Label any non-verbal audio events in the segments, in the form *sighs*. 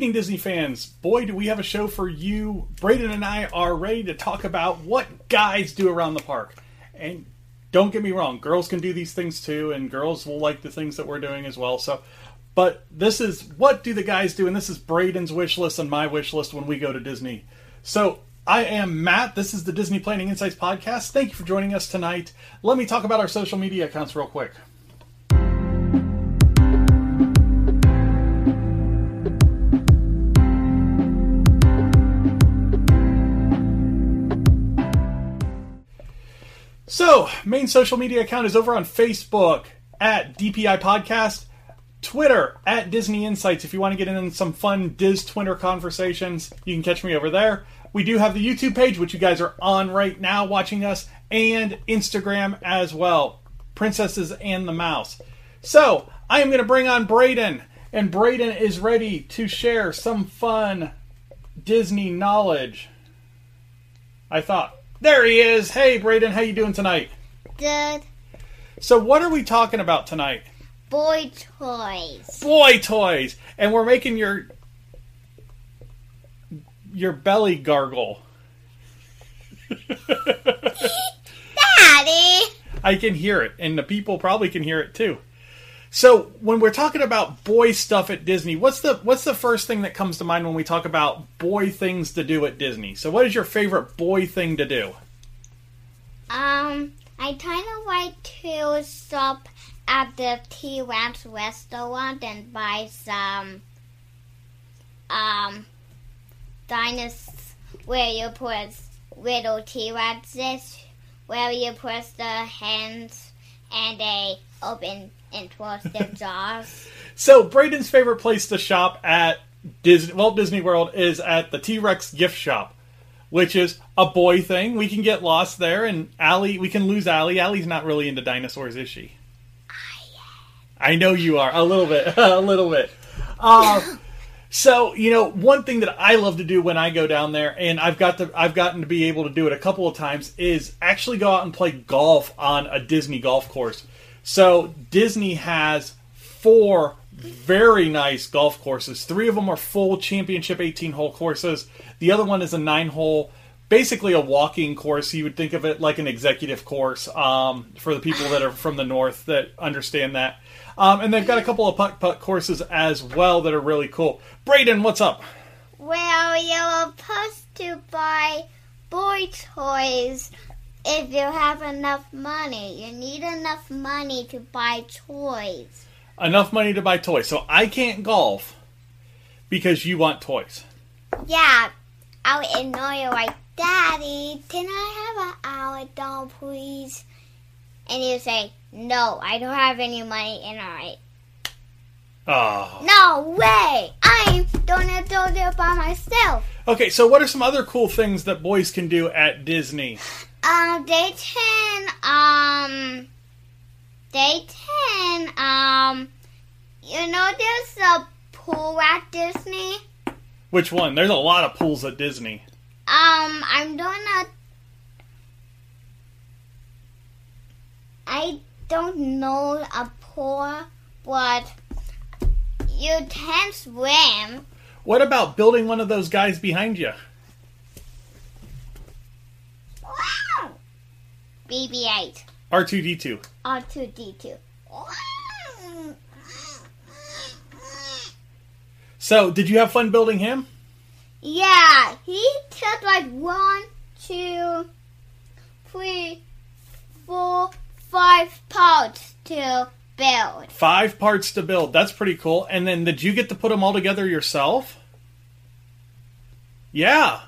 evening, Disney fans. Boy, do we have a show for you. Braden and I are ready to talk about what guys do around the park. And don't get me wrong, girls can do these things too, and girls will like the things that we're doing as well. So, but this is what do the guys do, and this is Braden's wish list and my wish list when we go to Disney. So, I am Matt. This is the Disney Planning Insights podcast. Thank you for joining us tonight. Let me talk about our social media accounts real quick. So, main social media account is over on Facebook at DPI Podcast, Twitter at Disney Insights. If you want to get in some fun Diz Twitter conversations, you can catch me over there. We do have the YouTube page, which you guys are on right now watching us, and Instagram as well. Princesses and the Mouse. So, I am going to bring on Braden, and Braden is ready to share some fun Disney knowledge. I thought. There he is. Hey, Braden, how you doing tonight? Good So, what are we talking about tonight? boy toys. Boy toys, and we're making your your belly gargle. *laughs* Daddy! I can hear it, and the people probably can hear it too. So, when we're talking about boy stuff at Disney, what's the what's the first thing that comes to mind when we talk about boy things to do at Disney? So, what is your favorite boy thing to do? Um, I kind of like to stop at the T Rex restaurant and buy some, um, dinosaurs where you put little T Rexes, where you put the hands and they open and close their jaws. So, Braden's favorite place to shop at Disney, Walt Disney World is at the T Rex gift shop, which is a boy thing. We can get lost there, and Allie, we can lose Allie. Allie's not really into dinosaurs, is she? I know you are a little bit, *laughs* a little bit. Uh, so you know, one thing that I love to do when I go down there, and I've got to, I've gotten to be able to do it a couple of times, is actually go out and play golf on a Disney golf course. So Disney has four very nice golf courses. Three of them are full championship 18 hole courses. The other one is a nine hole, basically a walking course. You would think of it like an executive course um, for the people that are from the north that understand that. Um, and they've got a couple of putt putt courses as well that are really cool. Braden, what's up? Well, you're supposed to buy boy toys if you have enough money. You need enough money to buy toys. Enough money to buy toys. So I can't golf because you want toys. Yeah, I would annoy you like, Daddy, can I have an hour doll, please? And you say, No, I don't have any money in it. Oh. Ah. No way! I'm gonna do it by myself. Okay, so what are some other cool things that boys can do at Disney? *laughs* Um, they can, um, they can, um, you know, there's a pool at Disney. Which one? There's a lot of pools at Disney. Um, I'm gonna. I don't know a pool, but you can swim. What about building one of those guys behind you? Wow! BB-8, R2D2. R2D2. So, did you have fun building him? Yeah, he took like one, two, three, four, five parts to build. Five parts to build. That's pretty cool. And then did you get to put them all together yourself? Yeah.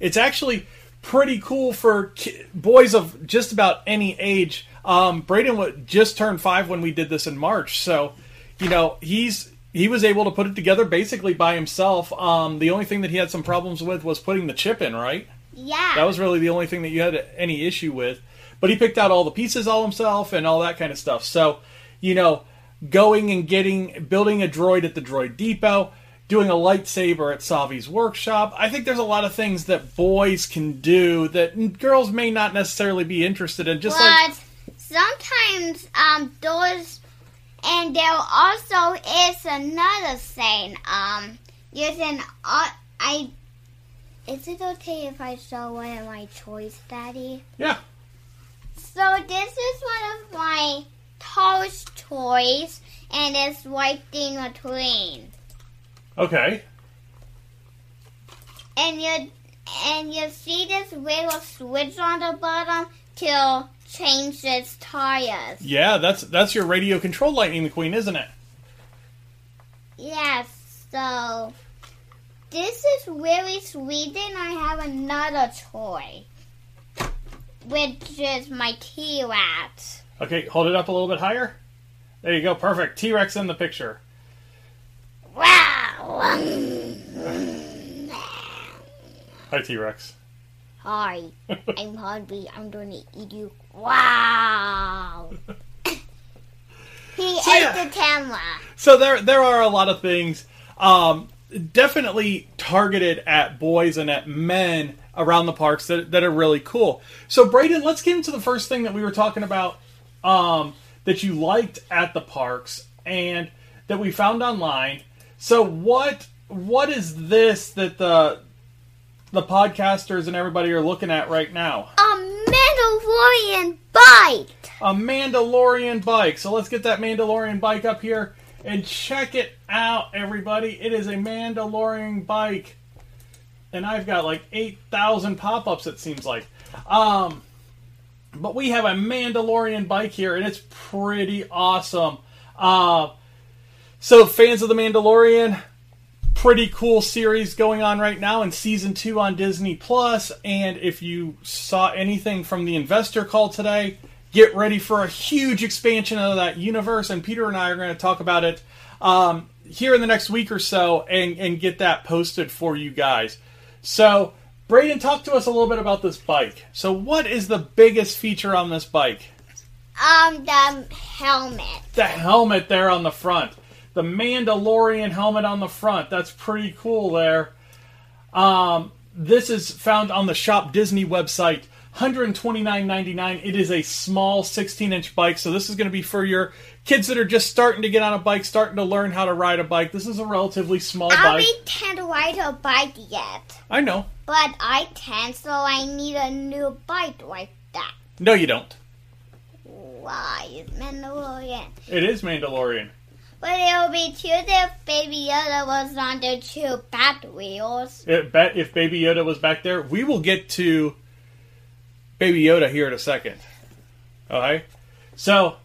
It's actually pretty cool for ki- boys of just about any age. Um, Braden just turned five when we did this in March, so you know he's he was able to put it together basically by himself. Um, the only thing that he had some problems with was putting the chip in, right? Yeah. That was really the only thing that you had any issue with. But he picked out all the pieces all himself and all that kind of stuff. So, you know, going and getting building a droid at the Droid Depot, doing a lightsaber at Savi's workshop. I think there's a lot of things that boys can do that girls may not necessarily be interested in. Just like sometimes um those and there also is another thing. Um there's an uh, I is it okay if I show one of my toys, Daddy? yeah, So this is one of my Toast toys and it's white thing between. Okay, And you and you see this little switch on the bottom to change its tires. yeah. That's that's your radio control Lightning McQueen, isn't it? Yes, so this is really sweet and I have another toy. Which is my T-Rat. Okay, hold it up a little bit higher. There you go, perfect. T Rex in the picture. Wow! Hi, T Rex. Hi, *laughs* I'm hungry. I'm gonna eat you. Wow! he *laughs* So, ate yeah. the camera. So there there are a lot of things um, definitely targeted at boys and at men around the parks that, that are really cool. So Braden, let's get into the first thing that we were talking about um, that you liked at the parks and that we found online. So what what is this that the the podcasters and everybody are looking at right now? A Mandalorian bike. a Mandalorian bike. So let's get that Mandalorian bike up here and check it out, everybody. It is a Mandalorian bike. And I've got like 8,000 pop ups, it seems like. Um, but we have a Mandalorian bike here, and it's pretty awesome. Uh, so, fans of The Mandalorian, pretty cool series going on right now in season two on Disney Plus. And if you saw anything from the investor call today, get ready for a huge expansion of that universe. And Peter and I are going to talk about it um, here in the next week or so and, and get that posted for you guys. So, Braden, talk to us a little bit about this bike. So, what is the biggest feature on this bike? Um, the helmet. the helmet there on the front. The Mandalorian helmet on the front. That's pretty cool there. Um, this is found on the Shop Disney website. $129.99. It is a small 16 inch bike, so this is going to be for your kids that are just starting to get on a bike, starting to learn how to ride a bike. This is a relatively small I bike. I can't ride a bike yet. I know. But I can, so I need a new bike like that. No, you don't. Why is Mandalorian? It is Mandalorian. But it would be cute if Baby Yoda was on the two bat wheels. It, bet if Baby Yoda was back there, we will get to Baby Yoda here in a second. Okay, so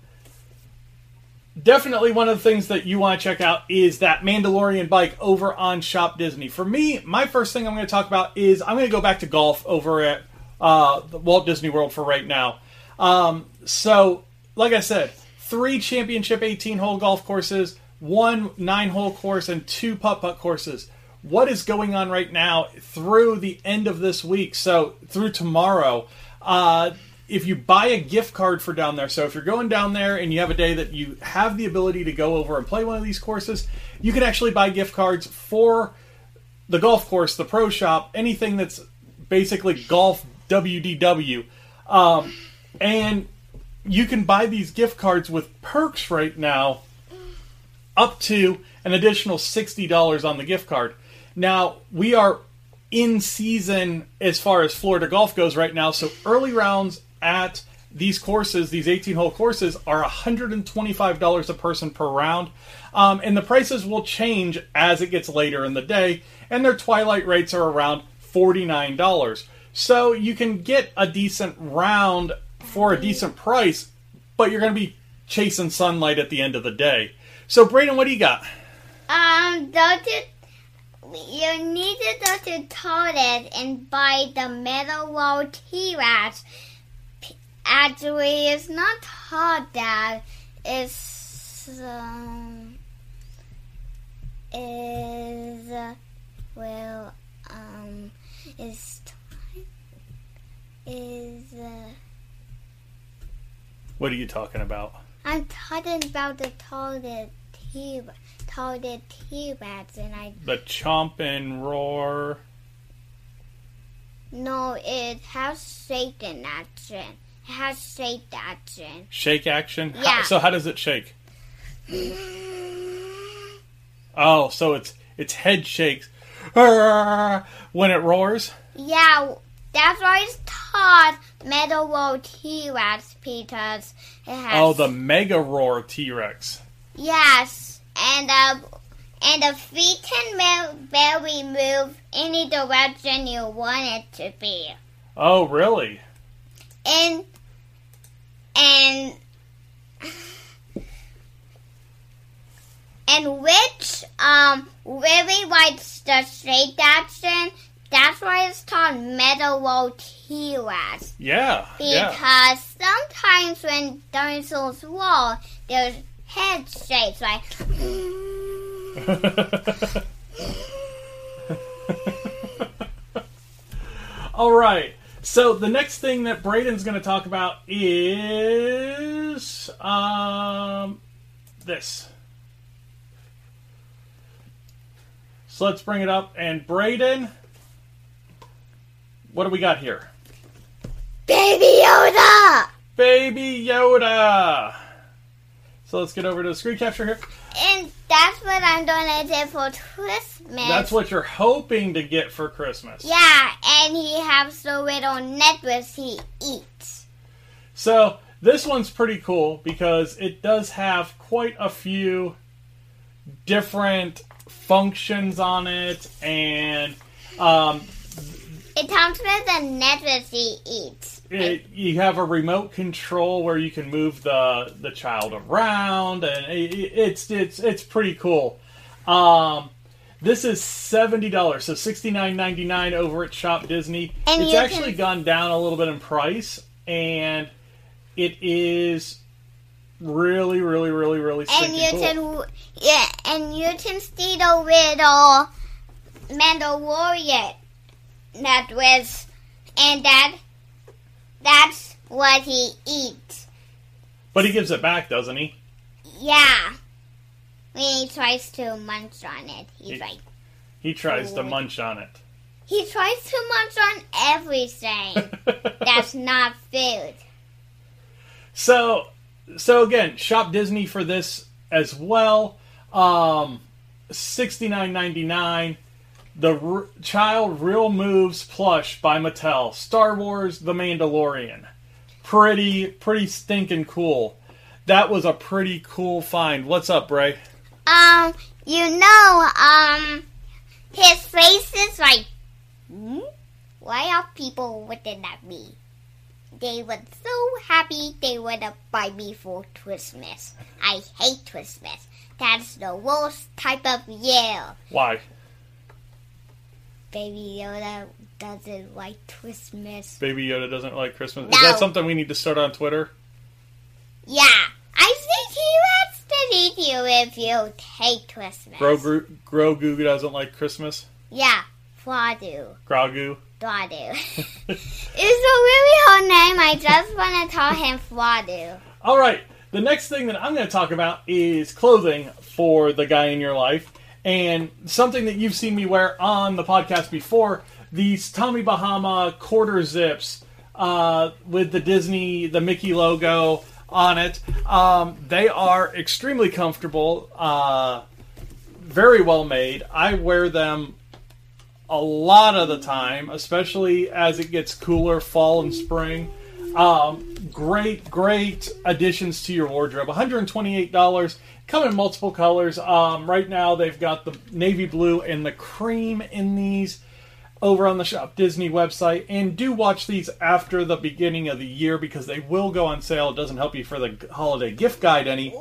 definitely one of the things that you want to check out is that Mandalorian bike over on Shop Disney. For me, my first thing I'm going to talk about is I'm going to go back to golf over at uh, Walt Disney World for right now. Um, so, like I said, three championship 18 hole golf courses, one nine hole course, and two putt putt courses. What is going on right now through the end of this week? So, through tomorrow, uh, if you buy a gift card for down there, so if you're going down there and you have a day that you have the ability to go over and play one of these courses, you can actually buy gift cards for the golf course, the pro shop, anything that's basically golf WDW. Um, and you can buy these gift cards with perks right now up to an additional $60 on the gift card. Now, we are in season as far as Florida golf goes right now, so early rounds at these courses, these 18 hole courses, are $125 a person per round. Um, and the prices will change as it gets later in the day. And their twilight rates are around $49. So you can get a decent round for a decent price, but you're going to be chasing sunlight at the end of the day. So, Braden, what do you got? Um, to you need to go to Target and buy the Metal World T-Rex. Actually, it's not hard that it's um is uh, well um is is uh, What are you talking about? I'm talking about the Target T Target T-Rex and I The chomp and roar. No, it has shake action. It has shake action. Shake action? How- Yeah. so how does it shake? *laughs* Oh, so it's its head shakes *laughs* when it roars. Yeah, that's why it's called Metal World T-Rex because it has. Oh, the Mega Roar T Rex. Yes, and uh, and the feet can barely move any direction you want it to be. Oh, really? And and *sighs* and which um really likes the straight action. That's why it's called Metal World T-Rex. Yeah. Yeah. Because sometimes when dinosaurs roll, their head shakes like. *laughs* All right. So the next thing that Braden's going to talk about is um, this. So let's bring it up. And Braden, what do we got here? Baby Yoda! Baby Yoda. So let's get over to the screen capture here. And that's what I'm gonna do for Christmas. That's what you're hoping to get for Christmas. Yeah, and he has the little necklace he eats. So this one's pretty cool because it does have quite a few different functions on it, and um, It comes with the necklace he eats. it, you have a remote control where you can move the the child around, and it, it's it's it's pretty cool. Um, this is seventy dollars, so sixty nine ninety nine over at Shop Disney. And it's actually can- gone down a little bit in price, and it is really, really, really, really And you cool. can, yeah, and you can see the little Mandalorian necklace, and that that's what he eats. But he gives it back, doesn't he? Yeah. When he tries to munch on it, he's He- like, He tries to munch on it. he tries to munch on everything *laughs* that's not food. So, so again, shop Disney for this as well. Um, sixty nine ninety nine. The R- Child Real Moves plush by Mattel. Star Wars: The Mandalorian. Pretty, pretty stinking cool. That was a pretty cool find. What's up, Bray? Um, you know, um, his face is like, hmm? Why are people looking at me? They were so happy they would have buy me for Christmas. I hate Christmas. That's the worst type of year. Why? Baby Yoda doesn't like Christmas. Baby Yoda doesn't like Christmas. Is that something we need to start on Twitter? Yeah, I think he wants to eat you if you hate Christmas. Grogu, Grogu doesn't like Christmas. Yeah, Fladu. Grogu. Fladu. *laughs* it's a really hard name. I just want to call him Fladu. All right. The next thing that I'm going to talk about is clothing for the guy in your life, and something that you've seen me wear on the podcast before. These Tommy Bahama quarter zips uh, with the Disney, the Mickey logo on it. Um, they are extremely comfortable, uh, very well made. I wear them a lot of the time, especially as it gets cooler, fall and spring. Um, great, great additions to your wardrobe. $128. Come in multiple colors. Um, right now, they've got the navy blue and the cream in these over on the Shop Disney website. And do watch these after the beginning of the year because they will go on sale. It doesn't help you for the holiday gift guide any,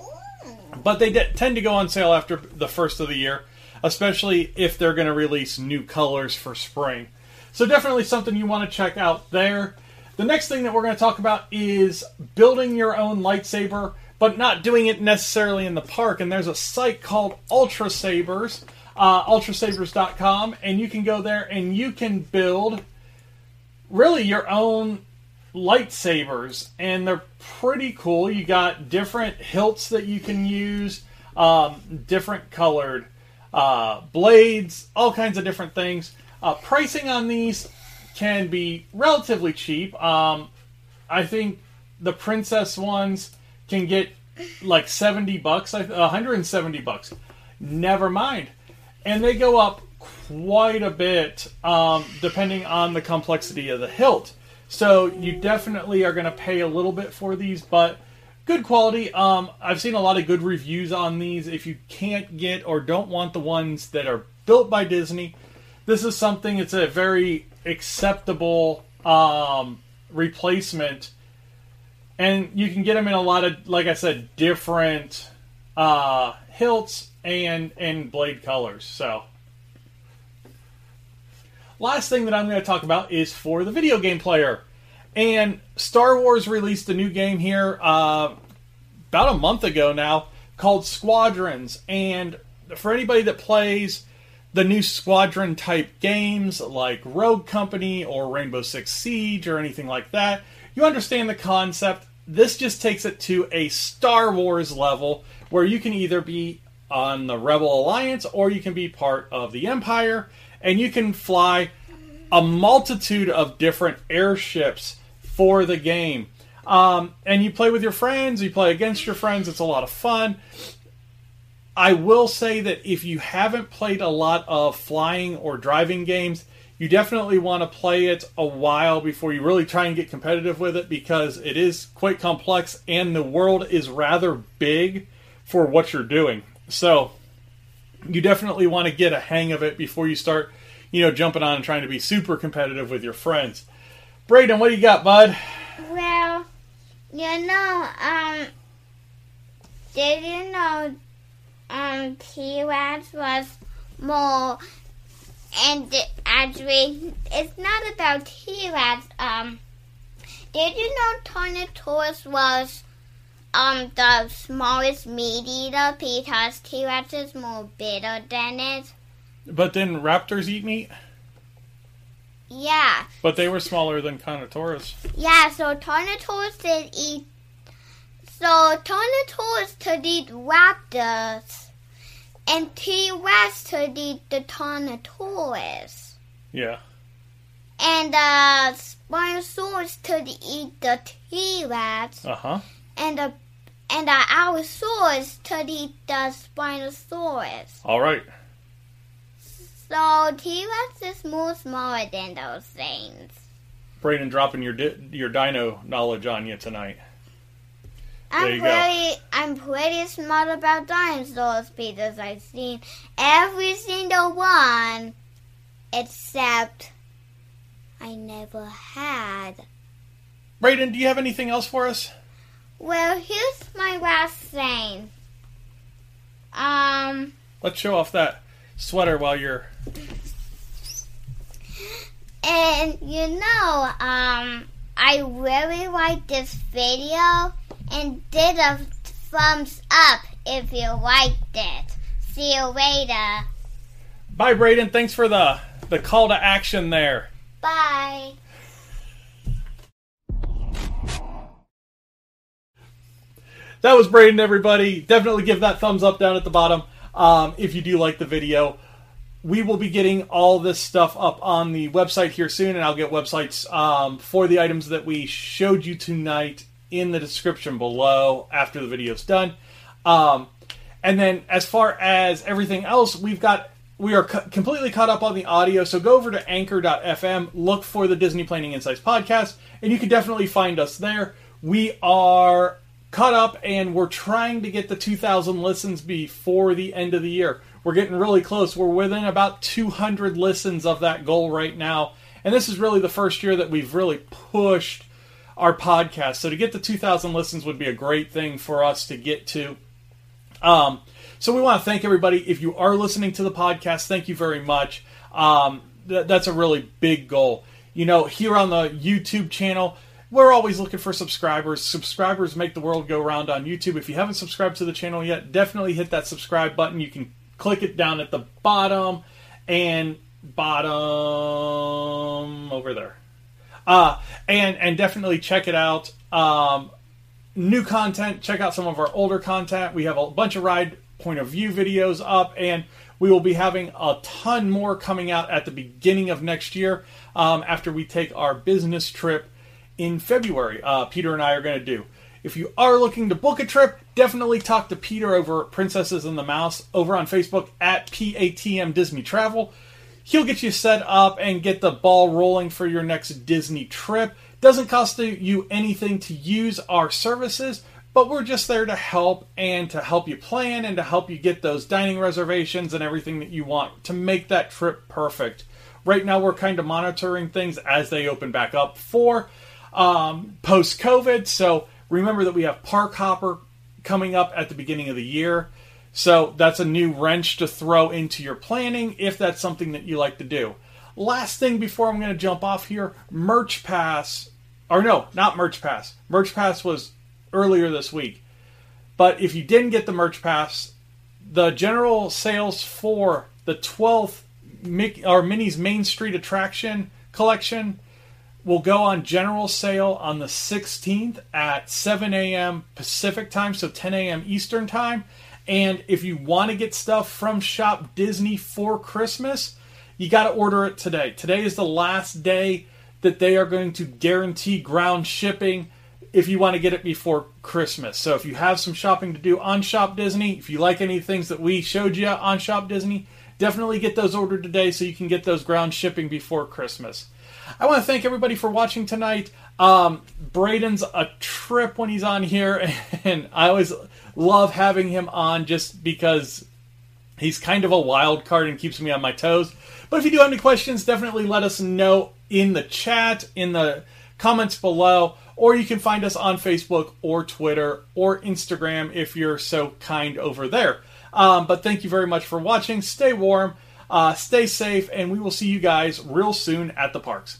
but they de- tend to go on sale after the first of the year, especially if they're going to release new colors for spring. So, definitely something you want to check out there. The next thing that we're going to talk about is building your own lightsaber, but not doing it necessarily in the park. And there's a site called Ultra Sabers, uh, ultrasabers.com, and you can go there and you can build really your own lightsabers, and they're pretty cool. You got different hilts that you can use, um, different colored uh, blades, all kinds of different things. Uh, pricing on these can be relatively cheap. Um, I think the princess ones can get like 70 bucks, 170 bucks. Never mind. And they go up quite a bit um, depending on the complexity of the hilt. So you definitely are going to pay a little bit for these, but good quality. Um, I've seen a lot of good reviews on these. If you can't get or don't want the ones that are built by Disney, this is something. It's a very acceptable um, replacement, and you can get them in a lot of, like I said, different uh, hilts and and blade colors. So, last thing that I'm going to talk about is for the video game player, and Star Wars released a new game here uh, about a month ago now called Squadrons, and for anybody that plays the new squadron type games like Rogue Company or Rainbow Six Siege or anything like that, you understand the concept. This just takes it to a Star Wars level where you can either be on the Rebel Alliance or you can be part of the Empire and you can fly a multitude of different airships for the game. Um, and you play with your friends, you play against your friends, it's a lot of fun. I will say that if you haven't played a lot of flying or driving games, you definitely want to play it a while before you really try and get competitive with it because it is quite complex and the world is rather big for what you're doing. So you definitely want to get a hang of it before you start, you know, jumping on and trying to be super competitive with your friends. Braden, what do you got, bud? Well, you know, um, did you know um, T-Rex was more, and actually, it's not about T-Rex. Um, did you know Tyrannosaurus was um the smallest meat eater because T-Rex is more bigger than it? But then raptors eat meat? Yeah. But they were smaller than Carnotaurus. Yeah, so Tyrannosaurus did eat so Tyrannosaurus could eat raptors, and T-Rex could eat the Tyrannosaurus. Yeah. And uh, the Spinosaurus could eat the T-Rex, uh-huh. Uh huh. and uh, the and the Allosaurus eat the Spinosaurus. All right. So T-Rex is more smaller than those things. Braden dropping your di- your dino knowledge on you tonight. I'm you go. pretty, I'm pretty smart about dinosaurs because I've seen every single one, except I never had. Braden, do you have anything else for us? Well, here's my last thing. Um, Let's show off that sweater while you're. and you know, um, I really like this video and did a thumbs up if you liked it. See you later. Bye, Braden. Thanks for the the call to action there. Bye. That was Braden, everybody. Definitely give that thumbs up down at the bottom um, if you do like the video. We will be getting all this stuff up on the website here soon, and I'll get websites um, for the items that we showed you tonight in the description below after the video's done. Um, and then, as far as everything else, we've got we are co- completely caught up on the audio, so go over to anchor.fm, look for the Disney Planning Insights podcast, and you can definitely find us there. We are caught up and we're trying to get the 2,000 listens before the end of the year. We're getting really close. We're within about 200 listens of that goal right now. And this is really the first year that we've really pushed our podcast. So to get the 2,000 listens would be a great thing for us to get to. Um, so we want to thank everybody. If you are listening to the podcast, thank you very much. Um, th- that's a really big goal. You know, here on the YouTube channel, we're always looking for subscribers. Subscribers make the world go round on YouTube. If you haven't subscribed to the channel yet, definitely hit that subscribe button. You can click it down at the bottom and bottom over there. Uh, and and definitely check it out. Um, new content. Check out some of our older content. We have a bunch of ride point of view videos up, and we will be having a ton more coming out at the beginning of next year um, after we take our business trip in February. Uh, Peter and I are going to do. If you are looking to book a trip, definitely talk to Peter over Princesses and the Mouse over on Facebook at PATM Disney Travel. He'll get you set up and get the ball rolling for your next Disney trip. Doesn't cost you anything to use our services, but we're just there to help and to help you plan and to help you get those dining reservations and everything that you want to make that trip perfect. Right now, we're kind of monitoring things as they open back up for um, post COVID. So remember that we have Park Hopper coming up at the beginning of the year. So that's a new wrench to throw into your planning if that's something that you like to do. Last thing before I'm going to jump off here Merch Pass, or no, not Merch Pass. Merch Pass was earlier this week. But if you didn't get the Merch Pass, the general sales for the 12th Mickey, or Minnie's Main Street attraction collection will go on general sale on the 16th at 7 a.m. Pacific time, so 10 a.m. Eastern time. And if you want to get stuff from Shop Disney for Christmas, you got to order it today. Today is the last day that they are going to guarantee ground shipping if you want to get it before Christmas. So if you have some shopping to do on Shop Disney, if you like any things that we showed you on Shop Disney, definitely get those ordered today so you can get those ground shipping before Christmas. I want to thank everybody for watching tonight. Um, Braden's a trip when he's on here, *laughs* and I always love having him on just because he's kind of a wild card and keeps me on my toes. But if you do have any questions, definitely let us know in the chat, in the comments below, or you can find us on Facebook or Twitter or Instagram if you're so kind over there. Um, but thank you very much for watching. Stay warm, uh, stay safe, and we will see you guys real soon at the parks.